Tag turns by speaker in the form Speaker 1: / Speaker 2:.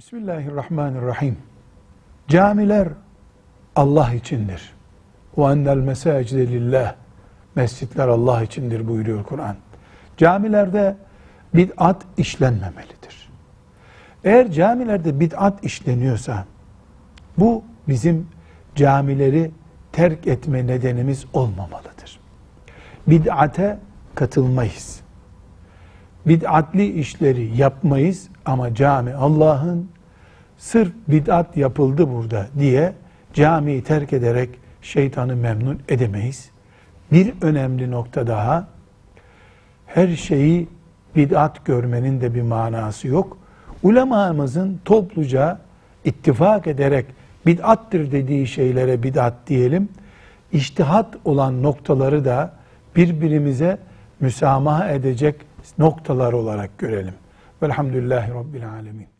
Speaker 1: Bismillahirrahmanirrahim. Camiler Allah içindir. Ve ennel mesacide lillah. Mescitler Allah içindir buyuruyor Kur'an. Camilerde bid'at işlenmemelidir. Eğer camilerde bid'at işleniyorsa bu bizim camileri terk etme nedenimiz olmamalıdır. Bid'ate katılmayız. Bid'atli işleri yapmayız ama cami Allah'ın sırf bid'at yapıldı burada diye camiyi terk ederek şeytanı memnun edemeyiz. Bir önemli nokta daha her şeyi bid'at görmenin de bir manası yok. Ulemamızın topluca ittifak ederek bid'attır dediği şeylere bid'at diyelim. İçtihat olan noktaları da birbirimize müsamaha edecek noktalar olarak görelim. Velhamdülillahi Rabbil Alemin.